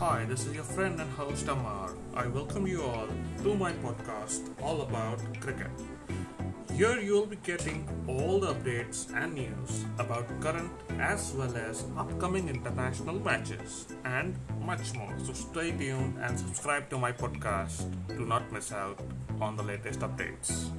Hi, this is your friend and host Amar. I welcome you all to my podcast all about cricket. Here you will be getting all the updates and news about current as well as upcoming international matches and much more. So stay tuned and subscribe to my podcast. Do not miss out on the latest updates.